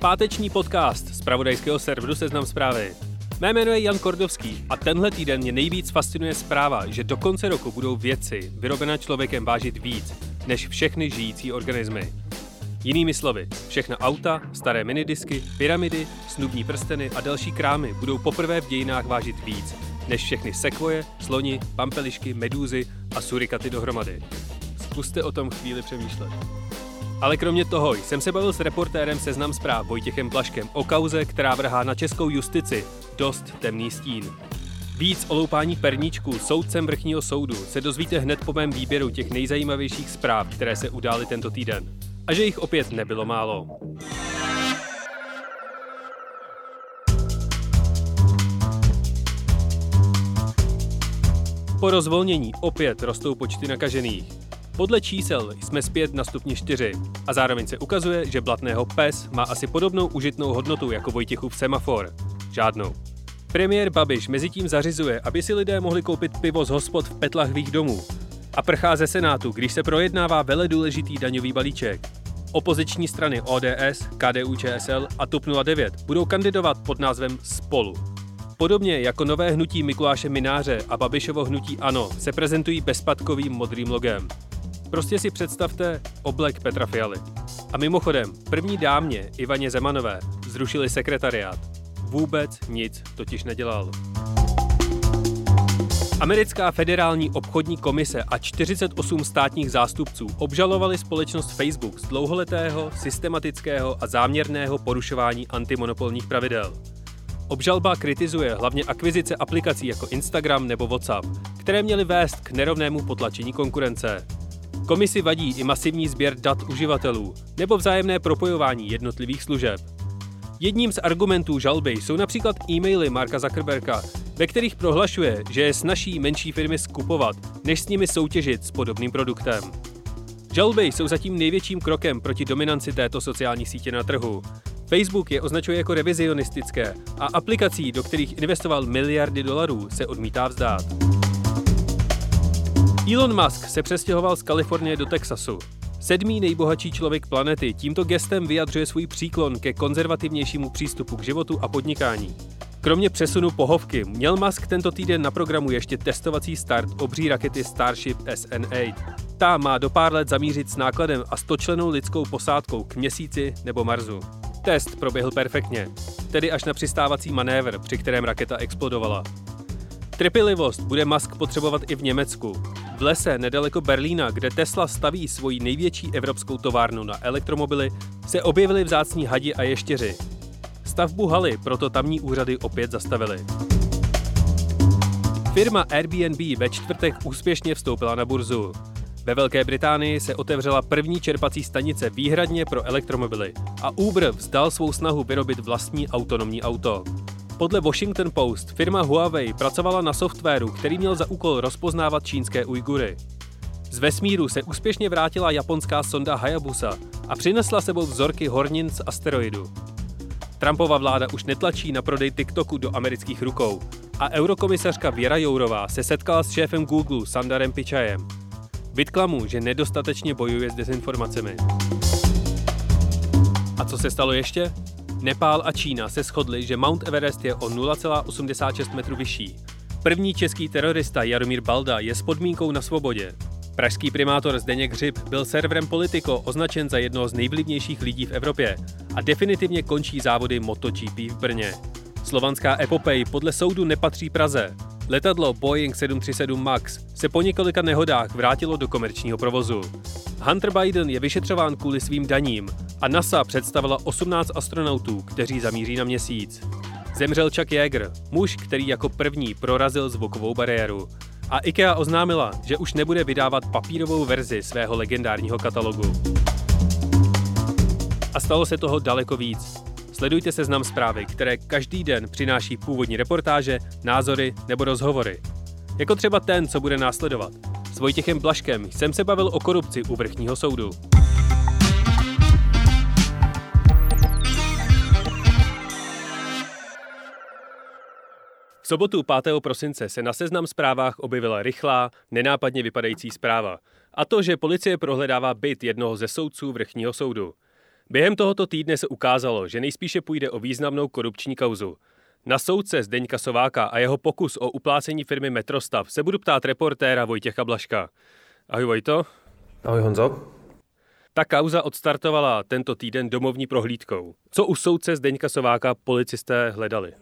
Páteční podcast z pravodajského serveru Seznam zprávy. Mé jméno je Jan Kordovský a tenhle týden mě nejvíc fascinuje zpráva, že do konce roku budou věci vyrobené člověkem vážit víc než všechny žijící organismy. Jinými slovy, všechna auta, staré minidisky, pyramidy, snubní prsteny a další krámy budou poprvé v dějinách vážit víc než všechny sekvoje, sloni, pampelišky, medúzy a surikaty dohromady. Zkuste o tom chvíli přemýšlet. Ale kromě toho jsem se bavil s reportérem Seznam zpráv Vojtěchem Plaškem o kauze, která vrhá na českou justici dost temný stín. Víc o loupání perníčku soudcem vrchního soudu se dozvíte hned po mém výběru těch nejzajímavějších zpráv, které se udály tento týden. A že jich opět nebylo málo. Po rozvolnění opět rostou počty nakažených. Podle čísel jsme zpět na stupni 4 a zároveň se ukazuje, že blatného pes má asi podobnou užitnou hodnotu jako Vojtěchův semafor. Žádnou. Premiér Babiš mezi tím zařizuje, aby si lidé mohli koupit pivo z hospod v petlahvích domů. A prchá ze Senátu, když se projednává vele důležitý daňový balíček. Opoziční strany ODS, KDU ČSL a TOP 09 budou kandidovat pod názvem Spolu. Podobně jako nové hnutí Mikuláše Mináře a Babišovo hnutí ANO se prezentují bezpadkovým modrým logem. Prostě si představte oblek Petra Fialy. A mimochodem, první dámě Ivaně Zemanové zrušili sekretariát. Vůbec nic totiž nedělal. Americká federální obchodní komise a 48 státních zástupců obžalovali společnost Facebook z dlouholetého, systematického a záměrného porušování antimonopolních pravidel. Obžalba kritizuje hlavně akvizice aplikací jako Instagram nebo WhatsApp, které měly vést k nerovnému potlačení konkurence. Komisi vadí i masivní sběr dat uživatelů nebo vzájemné propojování jednotlivých služeb. Jedním z argumentů žalby jsou například e-maily Marka Zuckerberga, ve kterých prohlašuje, že je snaží menší firmy skupovat, než s nimi soutěžit s podobným produktem. Žalby jsou zatím největším krokem proti dominanci této sociální sítě na trhu. Facebook je označuje jako revizionistické a aplikací, do kterých investoval miliardy dolarů, se odmítá vzdát. Elon Musk se přestěhoval z Kalifornie do Texasu. Sedmý nejbohatší člověk planety tímto gestem vyjadřuje svůj příklon ke konzervativnějšímu přístupu k životu a podnikání. Kromě přesunu pohovky měl Musk tento týden na programu ještě testovací start obří rakety Starship SN8. Ta má do pár let zamířit s nákladem a stočlenou lidskou posádkou k měsíci nebo Marsu. Test proběhl perfektně, tedy až na přistávací manévr, při kterém raketa explodovala. Trpělivost bude Musk potřebovat i v Německu. V lese nedaleko Berlína, kde Tesla staví svoji největší evropskou továrnu na elektromobily, se objevili vzácní hadi a ještěři. Stavbu haly proto tamní úřady opět zastavily. Firma Airbnb ve čtvrtek úspěšně vstoupila na burzu. Ve Velké Británii se otevřela první čerpací stanice výhradně pro elektromobily a Uber vzdal svou snahu vyrobit vlastní autonomní auto. Podle Washington Post firma Huawei pracovala na softwaru, který měl za úkol rozpoznávat čínské Ujgury. Z vesmíru se úspěšně vrátila japonská sonda Hayabusa a přinesla sebou vzorky hornin z asteroidu. Trumpova vláda už netlačí na prodej TikToku do amerických rukou a eurokomisařka Věra Jourová se setkala s šéfem Google Sandarem Pichajem. Vytkla mu, že nedostatečně bojuje s dezinformacemi. A co se stalo ještě? Nepál a Čína se shodli, že Mount Everest je o 0,86 metru vyšší. První český terorista Jaromír Balda je s podmínkou na svobodě. Pražský primátor Zdeněk Hřib byl serverem Politico označen za jednoho z nejvlivnějších lidí v Evropě a definitivně končí závody MotoGP v Brně. Slovanská epopej podle soudu nepatří Praze. Letadlo Boeing 737 MAX se po několika nehodách vrátilo do komerčního provozu. Hunter Biden je vyšetřován kvůli svým daním a NASA představila 18 astronautů, kteří zamíří na měsíc. Zemřel Chuck Yeager, muž, který jako první prorazil zvukovou bariéru. A IKEA oznámila, že už nebude vydávat papírovou verzi svého legendárního katalogu. A stalo se toho daleko víc. Sledujte seznam zprávy, které každý den přináší původní reportáže, názory nebo rozhovory. Jako třeba ten, co bude následovat. S Vojtěchem Blaškem jsem se bavil o korupci u vrchního soudu. V sobotu 5. prosince se na seznam zprávách objevila rychlá, nenápadně vypadající zpráva. A to, že policie prohledává byt jednoho ze soudců vrchního soudu. Během tohoto týdne se ukázalo, že nejspíše půjde o významnou korupční kauzu. Na soudce Zdeňka Sováka a jeho pokus o uplácení firmy Metrostav se budu ptát reportéra Vojtěcha Blaška. Ahoj Vojto. Ahoj Honzo. Ta kauza odstartovala tento týden domovní prohlídkou. Co u soudce Zdeňka Sováka policisté hledali?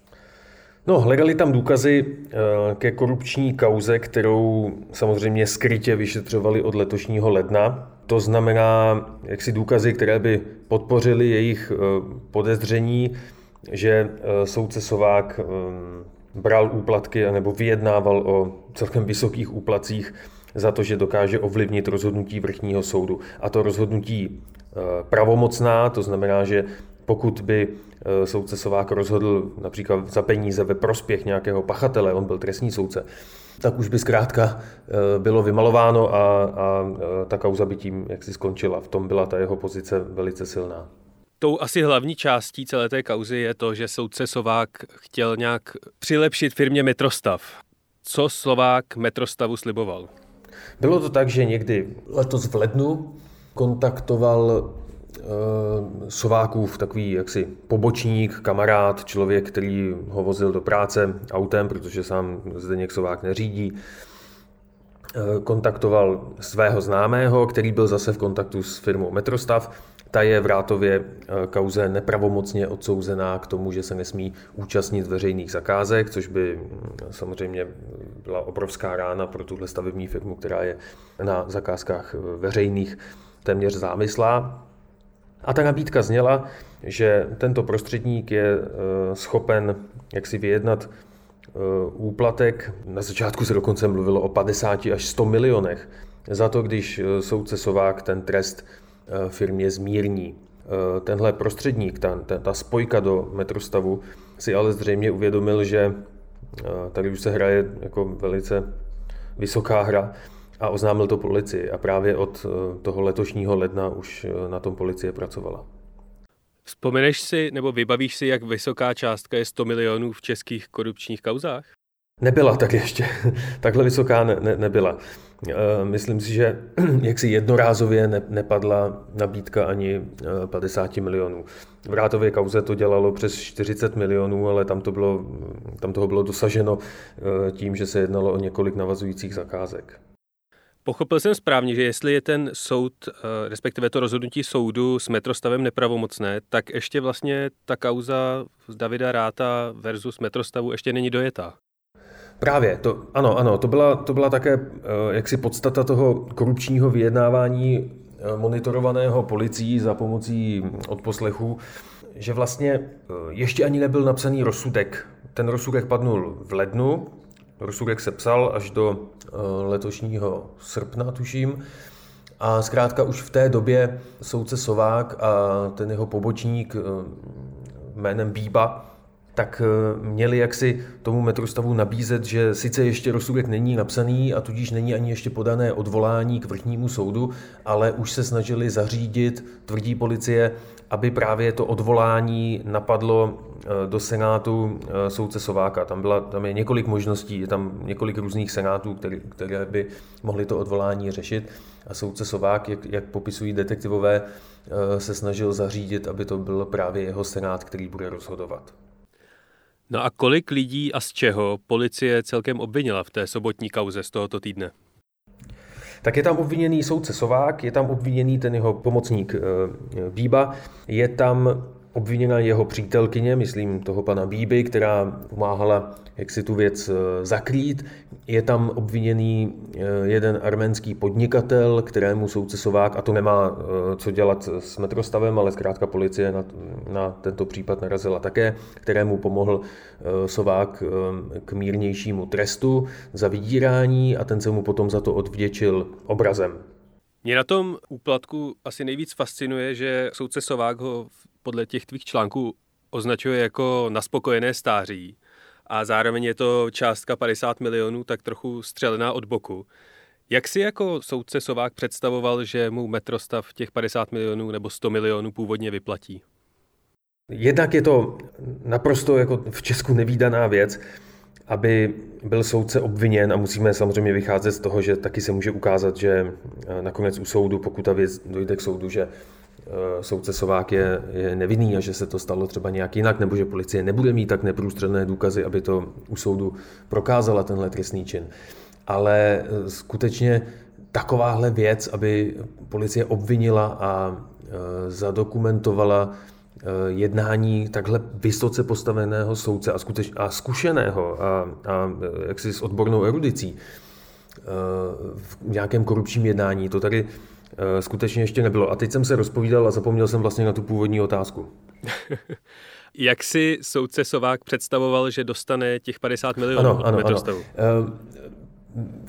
No, hledali tam důkazy eh, ke korupční kauze, kterou samozřejmě skrytě vyšetřovali od letošního ledna. To znamená, jaksi důkazy, které by podpořily jejich eh, podezření, že eh, soudce Sovák bral úplatky nebo vyjednával o celkem vysokých úplacích za to, že dokáže ovlivnit rozhodnutí vrchního soudu. A to rozhodnutí pravomocná, to znamená, že pokud by eh, soudce Sovák rozhodl například za peníze ve prospěch nějakého pachatele, on byl trestní soudce, tak už by zkrátka eh, bylo vymalováno a, a eh, ta kauza by tím jak si skončila. V tom byla ta jeho pozice velice silná. Tou asi hlavní částí celé té kauzy je to, že soudce Sovák chtěl nějak přilepšit firmě Metrostav. Co Slovák Metrostavu sliboval? Bylo to tak, že někdy letos v lednu kontaktoval Eh, Sovákův takový jaksi pobočník, kamarád, člověk, který ho vozil do práce autem, protože sám Zdeněk Sovák neřídí. Eh, kontaktoval svého známého, který byl zase v kontaktu s firmou Metrostav. Ta je v Rátově eh, kauze nepravomocně odsouzená k tomu, že se nesmí účastnit veřejných zakázek, což by hm, samozřejmě byla obrovská rána pro tuhle stavební firmu, která je na zakázkách veřejných téměř závislá. A ta nabídka zněla, že tento prostředník je eh, schopen jak si vyjednat eh, úplatek. Na začátku se dokonce mluvilo o 50 až 100 milionech za to, když eh, soudce Sovák ten trest firmě zmírní. Tenhle prostředník, ta, ta, ta spojka do metrostavu, si ale zřejmě uvědomil, že tady už se hraje jako velice vysoká hra a oznámil to policii. A právě od eh, toho letošního ledna už eh, na tom policie pracovala. Vzpomeneš si nebo vybavíš si, jak vysoká částka je 100 milionů v českých korupčních kauzách? Nebyla tak ještě. Takhle vysoká ne, ne, nebyla. Eh, myslím si, že jaksi jednorázově ne, nepadla nabídka ani 50 milionů. V Rátově kauze to dělalo přes 40 milionů, ale tam, to bylo, tam toho bylo dosaženo tím, že se jednalo o několik navazujících zakázek. Pochopil jsem správně, že jestli je ten soud, eh, respektive to rozhodnutí soudu s metrostavem nepravomocné, tak ještě vlastně ta kauza z Davida Ráta versus metrostavu ještě není dojetá. Právě, to, ano, ano, to byla, to byla také eh, jaksi podstata toho korupčního vyjednávání eh, monitorovaného policií za pomocí odposlechů, že vlastně ještě ani nebyl napsaný rozsudek. Ten rozsudek padnul v lednu Rozsudek se psal až do letošního srpna, tuším. A zkrátka už v té době soudce Sovák a ten jeho pobočník eh, jménem Bíba, tak eh, měli jaksi tomu metrostavu nabízet, že sice ještě rozsudek není napsaný a tudíž není ani ještě podané odvolání k vrchnímu soudu, ale už se snažili zařídit, tvrdí policie, aby právě to odvolání napadlo eh, do Senátu eh, soudce Sováka. Tam, byla, tam je několik možností, je tam několik různých senátů, které, které by mohly to odvolání řešit. A soudce Sovák, jak, jak popisují detektivové, se snažil zařídit, aby to byl právě jeho senát, který bude rozhodovat. No a kolik lidí a z čeho policie celkem obvinila v té sobotní kauze z tohoto týdne? Tak je tam obviněný soudce Sovák, je tam obviněný ten jeho pomocník Bíba, je tam obviněna jeho přítelkyně, myslím toho pana Bíby, která pomáhala jak si tu věc eh, zakrýt. Je tam obviněný eh, jeden arménský podnikatel, kterému soudce Sovák, a to nemá eh, co dělat s metrostavem, ale zkrátka policie na, na tento případ narazila také, kterému pomohl Sovák k mírnějšímu trestu za vydírání a ten se mu potom za to odvděčil obrazem. Mě na tom úplatku asi nejvíc fascinuje, že soudce Sovák ho podle těch tvých článků označuje jako naspokojené stáří a zároveň je to částka 50 milionů, tak trochu střelená od boku. Jak si jako soudce Sovák představoval, že mu metrostav těch 50 milionů nebo 100 milionů původně vyplatí? Jednak je to naprosto jako v Česku nevýdaná věc, aby byl soudce obviněn a musíme samozřejmě vycházet z toho, že taky se může ukázat, že nakonec u soudu, pokud ta věc dojde k soudu, že soudce Sovák je, je nevinný a že se to stalo třeba nějak jinak, nebo že policie nebude mít tak neprůstředné důkazy, aby to u soudu prokázala tenhle trestný čin. Ale eh, skutečně takováhle věc, aby policie obvinila a zadokumentovala Eh, jednání takhle vysoce postaveného soudce a, skuteč, a zkušeného a, a eh, jaksi s odbornou erudicí eh, v nějakém korupčním jednání. To tady skutečně ještě nebylo. A teď jsem se rozpovídal a zapomněl jsem vlastně na tu původní otázku. Jak si soudce Sovák představoval, že dostane těch 50 milionů ano, ano, ano.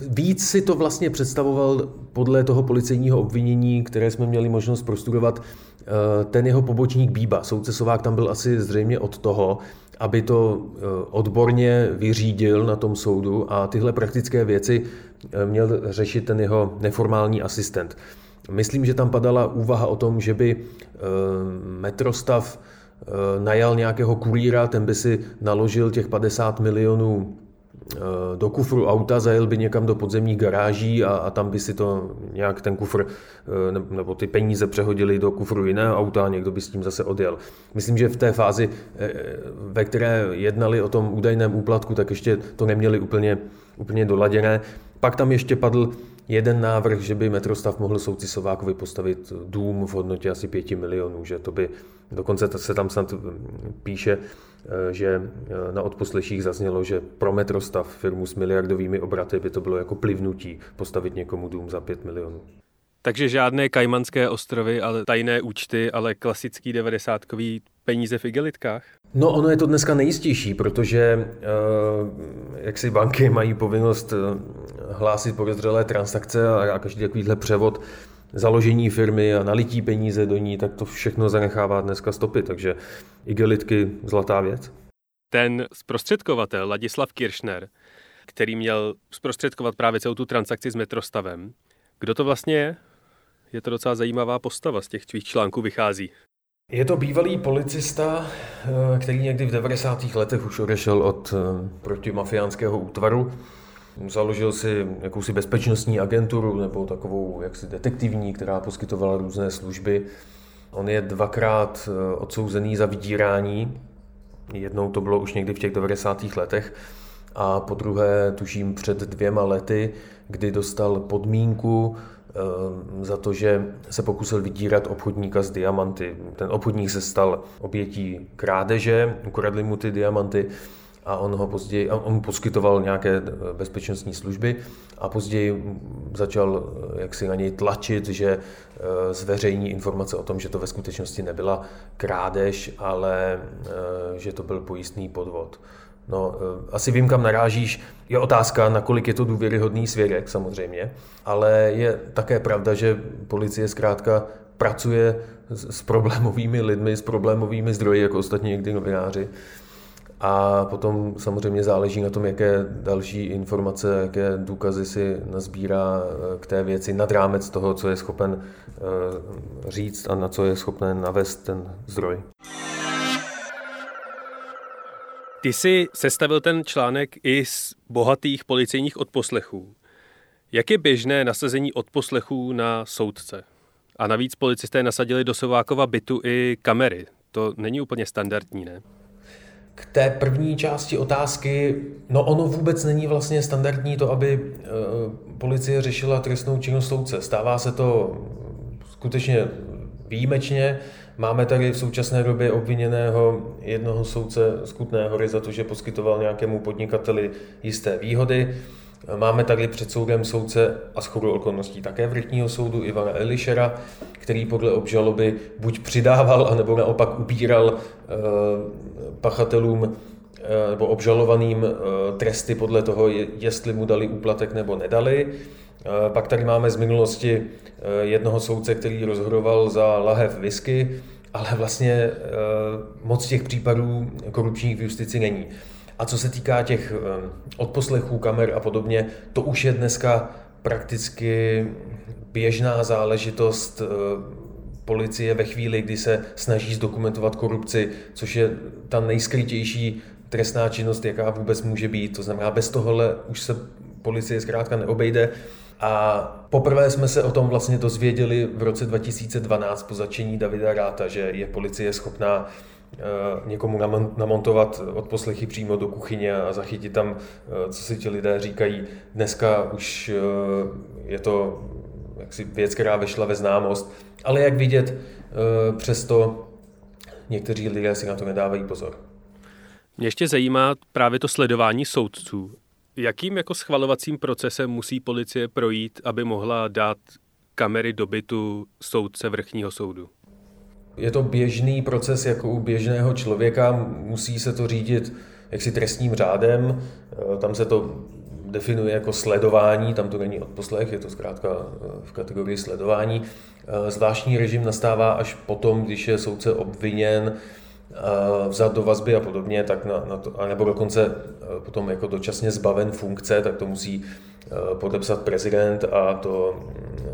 Víc si to vlastně představoval podle toho policejního obvinění, které jsme měli možnost prostudovat, eh, ten jeho pobočník Bíba. Soudce Sovák tam byl asi zřejmě od toho, aby to eh, odborně vyřídil na tom soudu a tyhle praktické věci eh, měl řešit ten jeho neformální asistent. Myslím, že tam padala úvaha o tom, že by metrostav najal nějakého kurýra, ten by si naložil těch 50 milionů Eh, do kufru auta, zajel by někam do podzemních garáží a, a tam by si to nějak ten kufr eh, nebo ty peníze přehodili do kufru jiného auta a někdo by s tím zase odjel. Myslím, že v té fázi, eh, ve které jednali o tom údajném úplatku, tak ještě to neměli úplně, úplně doladěné. Pak tam ještě padl jeden návrh, že by metrostav mohl soudci Sovákovi postavit dům v hodnotě asi 5 milionů, že to by, dokonce se tam snad píše, Eh, že eh, na odposleších zaznělo, že pro metrostav firmu s miliardovými obraty by to bylo jako plivnutí postavit někomu dům za 5 milionů. Takže žádné kajmanské ostrovy, ale tajné účty, ale klasický devadesátkový peníze v igelitkách? No ono je to dneska nejistější, protože eh, jak si banky mají povinnost hlásit podezřelé transakce a každý takovýhle převod založení firmy a nalití peníze do ní, tak to všechno zanechává dneska stopy, takže igelitky zlatá věc. Ten zprostředkovatel Ladislav Kiršner, který měl zprostředkovat právě celou tu transakci s metrostavem, kdo to vlastně je? Je to docela zajímavá postava, z těch tvých článků vychází. Je to bývalý policista, eh, který někdy v 90. letech už odešel od eh, protimafiánského útvaru Založil si jakousi bezpečnostní agenturu nebo takovou jaksi detektivní, která poskytovala různé služby. On je dvakrát eh, odsouzený za vydírání. Jednou to bylo už někdy v těch 90. letech a po druhé, tuším, před dvěma lety, kdy dostal podmínku za to, že se pokusil vydírat obchodníka z diamanty. Ten obchodník se stal obětí krádeže, ukradli mu ty diamanty a on ho později, on mu poskytoval nějaké eh, bezpečnostní služby a později začal eh, jak si na něj tlačit, že eh, zveřejní informace o tom, že to ve skutečnosti nebyla krádež, ale že to byl pojistný podvod. No, asi vím, kam narážíš. Je otázka, nakolik je to důvěryhodný svědek, samozřejmě, ale je také pravda, že policie zkrátka pracuje s problémovými lidmi, s problémovými zdroji, jako ostatní někdy novináři. A potom samozřejmě záleží na tom, jaké další informace, jaké důkazy si nazbírá eh, k té věci nad rámec toho, co je schopen eh, říct a na co je schopen navést ten zdroj. Ty jsi sestavil ten článek i z bohatých policejních odposlechů. Jak je běžné nasazení odposlechů na soudce? A navíc policisté nasadili do Sovákova bytu i kamery. To není úplně standardní, ne? K té první části otázky, no ono vůbec není vlastně standardní to, aby e, policie řešila trestnou činnost soudce. Stává se to skutečně výjimečně. Máme tady v současné době obviněného jednoho soudce z Kutné hory za to, že poskytoval nějakému podnikateli jisté výhody. Máme tady před soudem soudce a schodu okolností také vrchního soudu Ivana Elišera, který podle obžaloby buď přidával, anebo naopak ubíral eh, pachatelům eh, nebo obžalovaným eh, tresty podle toho, jestli mu dali úplatek nebo nedali. Pak tady máme z minulosti jednoho soudce, který rozhodoval za lahev whisky ale vlastně moc těch případů korupčních v justici není. A co se týká těch odposlechů, kamer a podobně, to už je dneska prakticky běžná záležitost policie ve chvíli, kdy se snaží zdokumentovat korupci, což je ta nejskrytější trestná činnost, jaká vůbec může být. To znamená, bez tohohle už se policie zkrátka neobejde. A poprvé jsme se o tom vlastně dozvěděli v roce 2012 po začení Davida Ráta, že je policie schopná eh, někomu namontovat odposlechy přímo do kuchyně a zachytit tam, eh, co si ti lidé říkají. Dneska už eh, je to jaksi věc, která vešla ve známost, ale jak vidět, přesto někteří lidé si na to nedávají pozor. Mě ještě zajímá právě to sledování soudců. Jakým jako schvalovacím procesem musí policie projít, aby mohla dát kamery do bytu soudce vrchního soudu? Je to běžný proces jako u běžného člověka, musí se to řídit jaksi trestním řádem, tam se to definuje jako sledování, tam to není odposlech, je to zkrátka v kategorii sledování. Zvláštní režim nastává až potom, když je soudce obviněn vzat do vazby a podobně, tak na, na to, a nebo dokonce e, potom jako dočasně zbaven funkce, tak to musí e, podepsat prezident a to,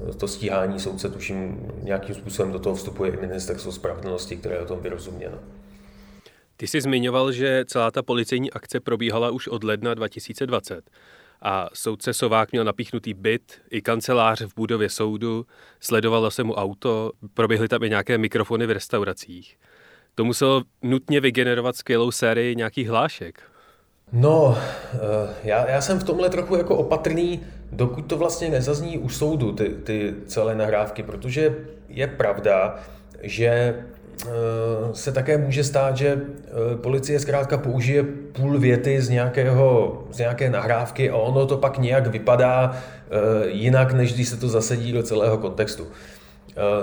mm, to stíhání soudce, tuším, nějakým způsobem do toho vstupuje i ministerstvo spravedlnosti, které je o tom vyrozuměno. Ty jsi zmiňoval, že celá ta policejní akce probíhala už od ledna 2020 a soudce Sovák měl napíchnutý byt i kancelář v budově soudu, sledovalo se mu auto, proběhly tam i nějaké mikrofony v restauracích to muselo nutně vygenerovat skvělou sérii nějakých hlášek. No, eh, já, já jsem v tomhle trochu jako opatrný, dokud to vlastně nezazní u soudu, ty, ty celé nahrávky, protože je pravda, že eh, se také může stát, že eh, policie zkrátka použije půl věty z, nějakého, z nějaké nahrávky a ono to pak nějak vypadá jinak, než když se to zasedí do celého kontextu.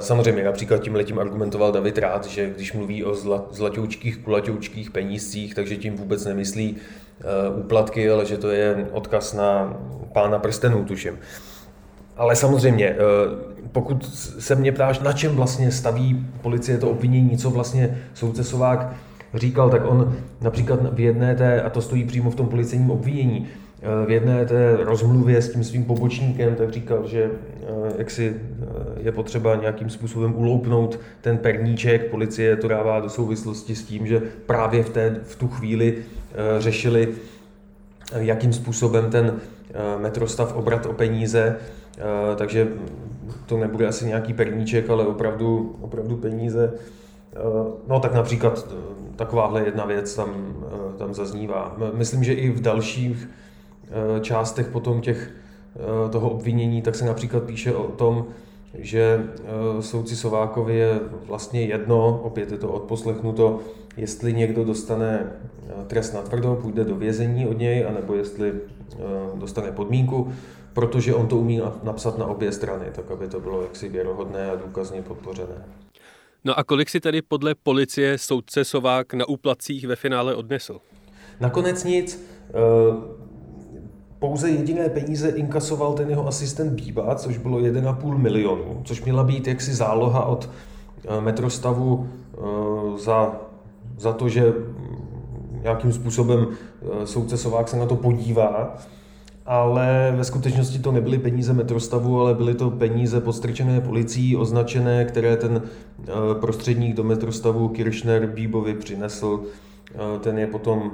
Samozřejmě například tím letím argumentoval David Rád, že když mluví o zlatoučkých, kulatoučkých penízcích, takže tím vůbec nemyslí uh, úplatky, ale že to je odkaz na pána prstenů, tuším. Ale samozřejmě, uh, pokud se mě ptáš, na čem vlastně staví policie to obvinění, co vlastně soudce Sovák říkal, tak on například v jedné té, a to stojí přímo v tom policejním obvinění, v jedné té rozmluvě s tím svým pobočníkem tak říkal, že eh, jak si eh, je potřeba nějakým způsobem uloupnout ten perníček. Policie to dává do souvislosti s tím, že právě v, té, v tu chvíli řešili, jakým způsobem ten metrostav obrat o peníze, takže to nebude asi nějaký perníček, ale opravdu, opravdu peníze. No tak například takováhle jedna věc tam, tam zaznívá. Myslím, že i v dalších Eh, částech potom těch, eh, toho obvinění, tak se například píše o tom, že eh, soudci Sovákovi je vlastně jedno, opět je to odposlechnuto, jestli někdo dostane trest na tvrdo, půjde do vězení od něj, anebo jestli dostane podmínku, protože on to umí napsat na obě strany, tak aby to bylo jaksi věrohodné a důkazně podpořené. No a kolik si tedy podle policie soudce Sovák na úplacích ve finále odnesl? Nakonec nic pouze jediné peníze inkasoval ten jeho asistent Bíba, což bylo 1,5 milionu, což měla být jaksi záloha od eh, metrostavu eh, za, za to, že mm, nějakým způsobem eh, soudce Sovák se na to podívá, ale ve skutečnosti to nebyly peníze metrostavu, ale byly to peníze podstrčené policií, označené, které ten prostředník do metrostavu Kirchner Bíbovi přinesl. Ten je potom,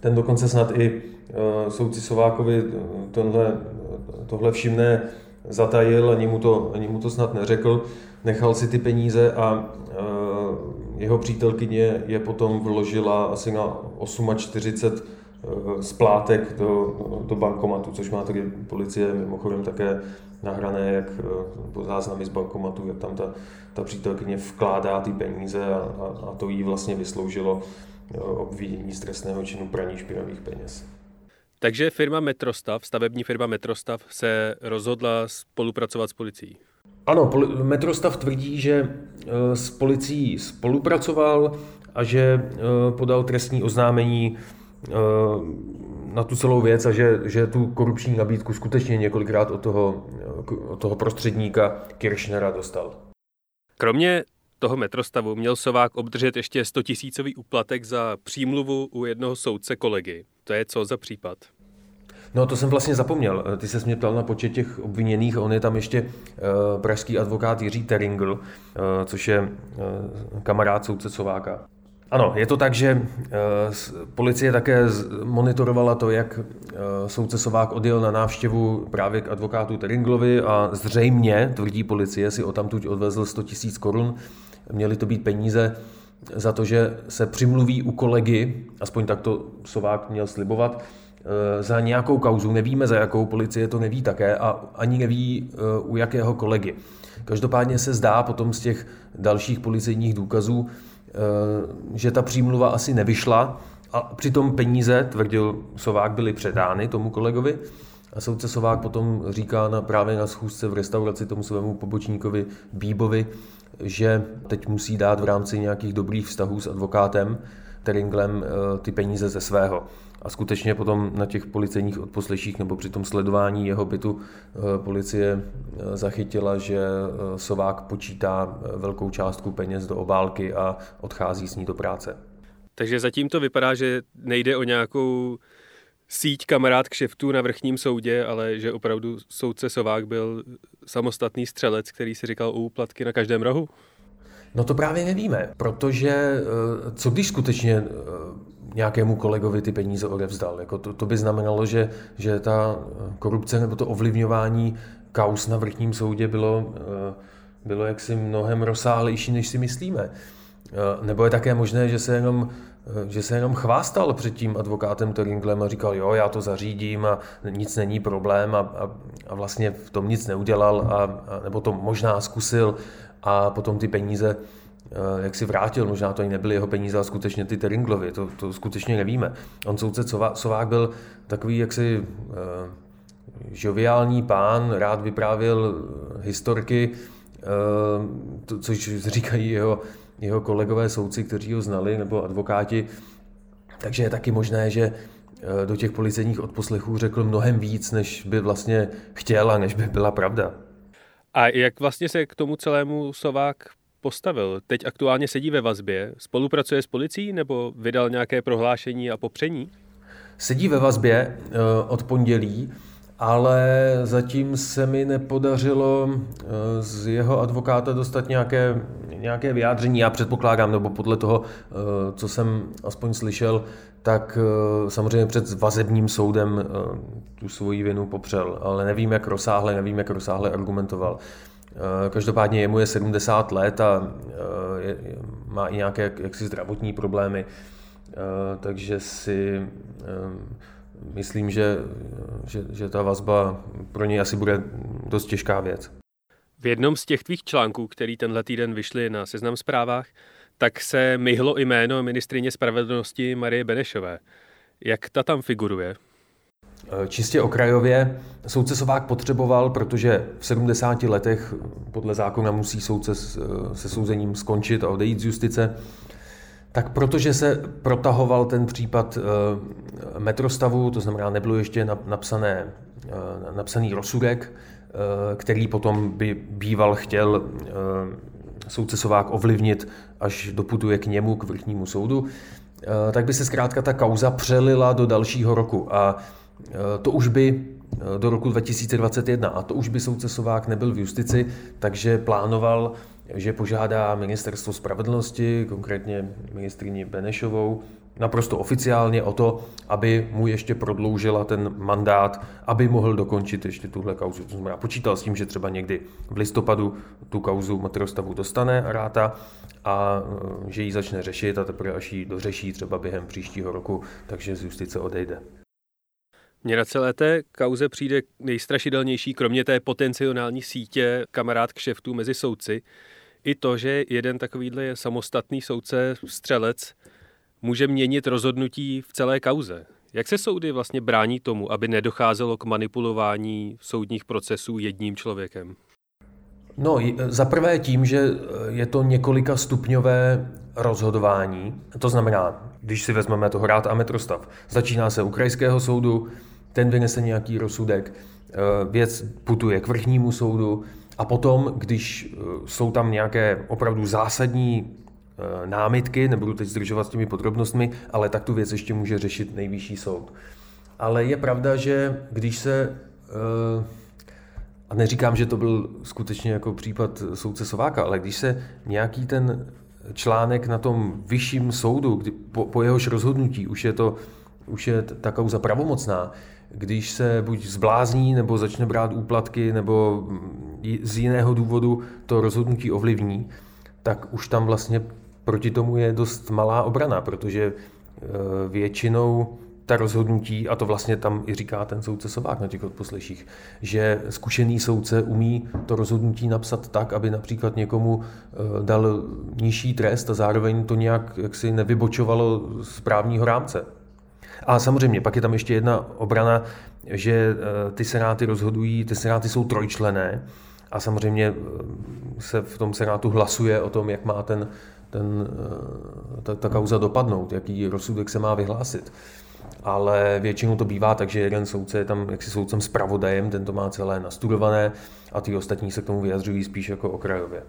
ten dokonce snad i Eh, soudci Sovákovi eh, tohle, tohle všimné zatajil, ani mu, to, ani mu to snad neřekl, nechal si ty peníze a eh, jeho přítelkyně je potom vložila asi na 48 splátek do, do bankomatu, což má tady policie mimochodem také nahrané, jak po záznamy z bankomatu, jak tam ta, ta přítelkyně vkládá ty peníze a, a, a to jí vlastně vysloužilo obvinění z trestného činu praní špinavých peněz. Takže firma Metrostav, stavební firma Metrostav, se rozhodla spolupracovat s policií. Ano, Metrostav tvrdí, že e, s policií spolupracoval a že e, podal trestní oznámení e, na tu celou věc a že, že tu korupční nabídku skutečně několikrát od toho, od toho prostředníka Kirchnera dostal. Kromě toho metrostavu měl Sovák obdržet ještě 100 tisícový úplatek za přímluvu u jednoho soudce kolegy. To je co za případ? No to jsem vlastně zapomněl. Ty se mě ptal na počet těch obviněných. On je tam ještě uh, pražský advokát Jiří Teringl, uh, což je kamarád soudce Sováka. Ano, je to tak, že policie také monitorovala to, jak soudce Sovák odjel na návštěvu právě k advokátu Teringlovi a zřejmě, tvrdí policie, si o tamtuť odvezl 100 000 korun. Měly to být peníze za to, že se přimluví u kolegy, aspoň tak to Sovák měl slibovat, Eh, za nějakou kauzu, nevíme za jakou, policie to neví také a ani neví eh, u jakého kolegy. Každopádně se zdá potom z těch dalších policejních důkazů, eh, že ta přímluva asi nevyšla a přitom peníze, tvrdil Sovák, byly předány tomu kolegovi. A soudce Sovák potom říká na, právě na schůzce v restauraci tomu svému pobočníkovi Bíbovi, že teď musí dát v rámci nějakých dobrých vztahů s advokátem Teringlem ty peníze ze svého. A skutečně potom na těch policejních odposleších nebo při tom sledování jeho bytu eh, policie eh, zachytila, že eh, Sovák počítá velkou částku peněz do obálky a odchází s ní do práce. Takže zatím to vypadá, že nejde o nějakou síť kamarád kšeftů na vrchním soudě, ale že opravdu soudce Sovák byl samostatný střelec, který si říkal o úplatky na každém rohu? No to právě nevíme, protože co když skutečně nějakému kolegovi ty peníze odevzdal. Jako to, to by znamenalo, že, že ta korupce nebo to ovlivňování kaus na vrchním soudě bylo, eh, bylo jaksi mnohem rozsáhlejší, než si myslíme. Eh, nebo je také možné, že se jenom, eh, že se jenom chvástal před tím advokátem Toringlem a říkal, jo, já to zařídím a nic není problém a, a, a vlastně v tom nic neudělal, a, a, nebo to možná zkusil a potom ty peníze Eh, jak si vrátil, možná to i nebyly jeho peníze, ale skutečně ty Teringlovy, to, to skutečně nevíme. On soudce Sovák byl takový jaksi uh, žoviální pán, rád vyprávěl eh, historky, to, což říkají jeho, jeho kolegové soudci, kteří ho znali, nebo advokáti. Takže je taky možné, že do těch policejních odposlechů řekl mnohem víc, než by vlastně chtěl a než by byla pravda. A jak vlastně se k tomu celému Sovák postavil? Teď aktuálně sedí ve vazbě, spolupracuje s policií nebo vydal nějaké prohlášení a popření? Sedí ve vazbě eh, od pondělí, ale zatím se mi nepodařilo eh, z jeho advokáta dostat nějaké, nějaké vyjádření. Já předpokládám, nebo podle toho, eh, co jsem aspoň slyšel, tak samozřejmě před vazebním soudem tu svoji vinu popřel, ale nevím, jak rozsáhle, nevím, jak rozsáhle argumentoval. Eh, každopádně jemu je 70 let a eh, je, má i nějaké jaksi zdravotní problémy, eh, takže si myslím, že, že, že ta vazba pro něj asi bude dost těžká věc. V jednom z těch tvých článků, který tenhle týden vyšly na seznam zprávách, tak se myhlo jméno ministrině spravedlnosti Marie Benešové. Jak ta tam figuruje? Čistě okrajově soudce Sovák potřeboval, protože v 70 letech podle zákona musí soudce se souzením skončit a odejít z justice, tak protože se protahoval ten případ eh, metrostavu, to znamená, nebylo ještě napsané, napsaný rozsudek, který potom by býval chtěl soudce Sovák ovlivnit, až doputuje k němu, k vrchnímu soudu, tak by se zkrátka ta kauza přelila do dalšího roku. A Eh, to už by eh, do roku 2021 a to už by soudce Sovák nebyl v justici, takže plánoval, že požádá ministerstvo spravedlnosti, konkrétně ministrině Benešovou, naprosto oficiálně o to, aby mu ještě prodloužila ten mandát, aby mohl dokončit ještě tuhle kauzu. To znamená, počítal s tím, že třeba někdy v listopadu tu kauzu matrostavu dostane ráta a eh, že ji začne řešit a teprve až ji dořeší třeba během příštího roku, takže z justice odejde. Mně na celé té kauze přijde nejstrašidelnější, kromě té potenciální sítě kamarád kšeftů mezi soudci, i to, že jeden takovýhle samostatný soudce, střelec, může měnit rozhodnutí v celé kauze. Jak se soudy vlastně brání tomu, aby nedocházelo k manipulování soudních procesů jedním člověkem? No, za prvé tím, že je to několika stupňové rozhodování. To znamená, když si vezmeme toho rád a metrostav, začíná se u krajského soudu, ten vynese nějaký rozsudek, eh, věc putuje k vrchnímu soudu A potom, když eh, jsou tam nějaké opravdu zásadní eh, námitky, nebudu teď zdržovat s těmi podrobnostmi, ale tak tu věc ještě může řešit nejvyšší soud. Ale je pravda, že když se, eh, a neříkám, že to byl skutečně jako případ soudce Sováka, ale když se nějaký ten článek na tom vyšším soudu, kdy po, po jehož rozhodnutí už je to už je ta kauza pravomocná, když se buď zblázní, nebo začne brát úplatky, nebo z jiného důvodu to rozhodnutí ovlivní, tak už tam vlastně proti tomu je dost malá obrana, protože e, většinou ta rozhodnutí, a to vlastně tam i říká ten soudce Sovák na těch odposleších, že zkušený soudce umí to rozhodnutí napsat tak, aby například někomu e, dal nižší trest a zároveň to nějak jaksi nevybočovalo z právního rámce. A samozřejmě, pak je tam ještě jedna obrana, že eh, ty senáty rozhodují, ty senáty jsou trojčlené a samozřejmě eh, se v tom senátu hlasuje o tom, jak má ten, ten, eh, ta, ta kauza dopadnout, jaký rozsudek se má vyhlásit. Ale většinou to bývá tak, že jeden soudce je tam jaksi soudcem zpravodajem, ten to má celé nastudované a ty ostatní se k tomu vyjadřují spíš jako okrajově.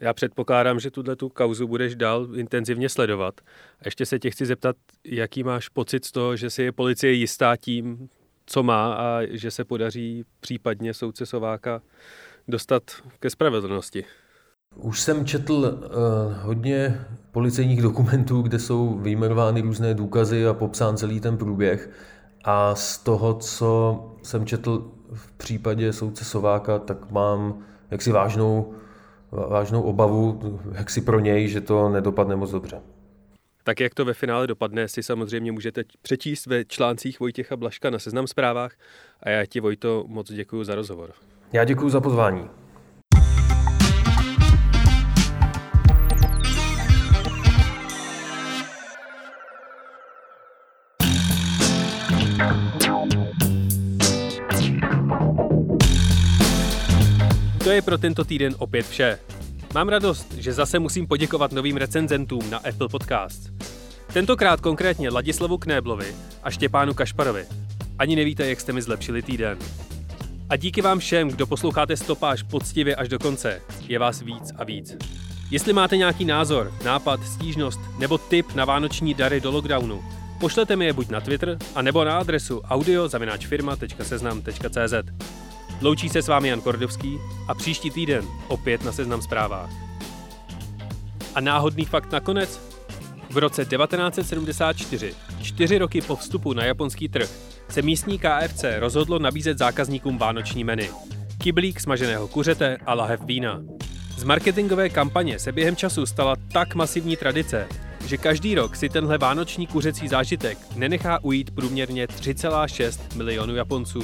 Já předpokládám, že tuhle tu kauzu budeš dál intenzivně sledovat. A ještě se tě chci zeptat, jaký máš pocit z toho, že si je policie jistá tím, co má a že se podaří případně soudce Sováka dostat ke spravedlnosti. Už jsem četl uh, hodně policejních dokumentů, kde jsou vyjmenovány různé důkazy a popsán celý ten průběh. A z toho, co jsem četl v případě soudce Sováka, tak mám jaksi vážnou vážnou obavu, jak si pro něj, že to nedopadne moc dobře. Tak jak to ve finále dopadne, si samozřejmě můžete přečíst ve článcích Vojtěcha Blaška na Seznam zprávách a já ti Vojto moc děkuji za rozhovor. Já děkuji za pozvání. Pro tento týden opět vše. Mám radost, že zase musím poděkovat novým recenzentům na Apple Podcast. Tentokrát konkrétně Ladislavu Knéblovi a Štěpánu Kašparovi. Ani nevíte, jak jste mi zlepšili týden. A díky vám všem, kdo posloucháte stopáž poctivě až do konce. Je vás víc a víc. Jestli máte nějaký názor, nápad, stížnost nebo tip na vánoční dary do lockdownu, pošlete mi je buď na Twitter, anebo na adresu audio.seznam.cz. Loučí se s vámi Jan Kordovský a příští týden opět na Seznam zprávách. A náhodný fakt nakonec? V roce 1974, čtyři roky po vstupu na japonský trh, se místní KFC rozhodlo nabízet zákazníkům vánoční menu. Kyblík smaženého kuřete a lahev vína. Z marketingové kampaně se během času stala tak masivní tradice, že každý rok si tenhle vánoční kuřecí zážitek nenechá ujít průměrně 3,6 milionů Japonců.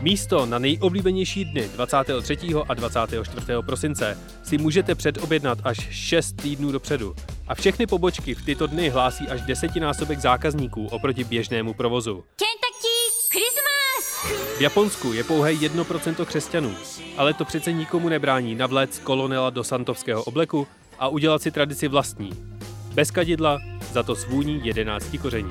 Místo na nejoblíbenější dny 23. a 24. prosince si můžete předobjednat až 6 týdnů dopředu. A všechny pobočky v tyto dny hlásí až desetinásobek zákazníků oproti běžnému provozu. V Japonsku je pouhé 1% křesťanů, ale to přece nikomu nebrání navléct kolonela do santovského obleku a udělat si tradici vlastní. Bez kadidla, za to svůní 11 koření.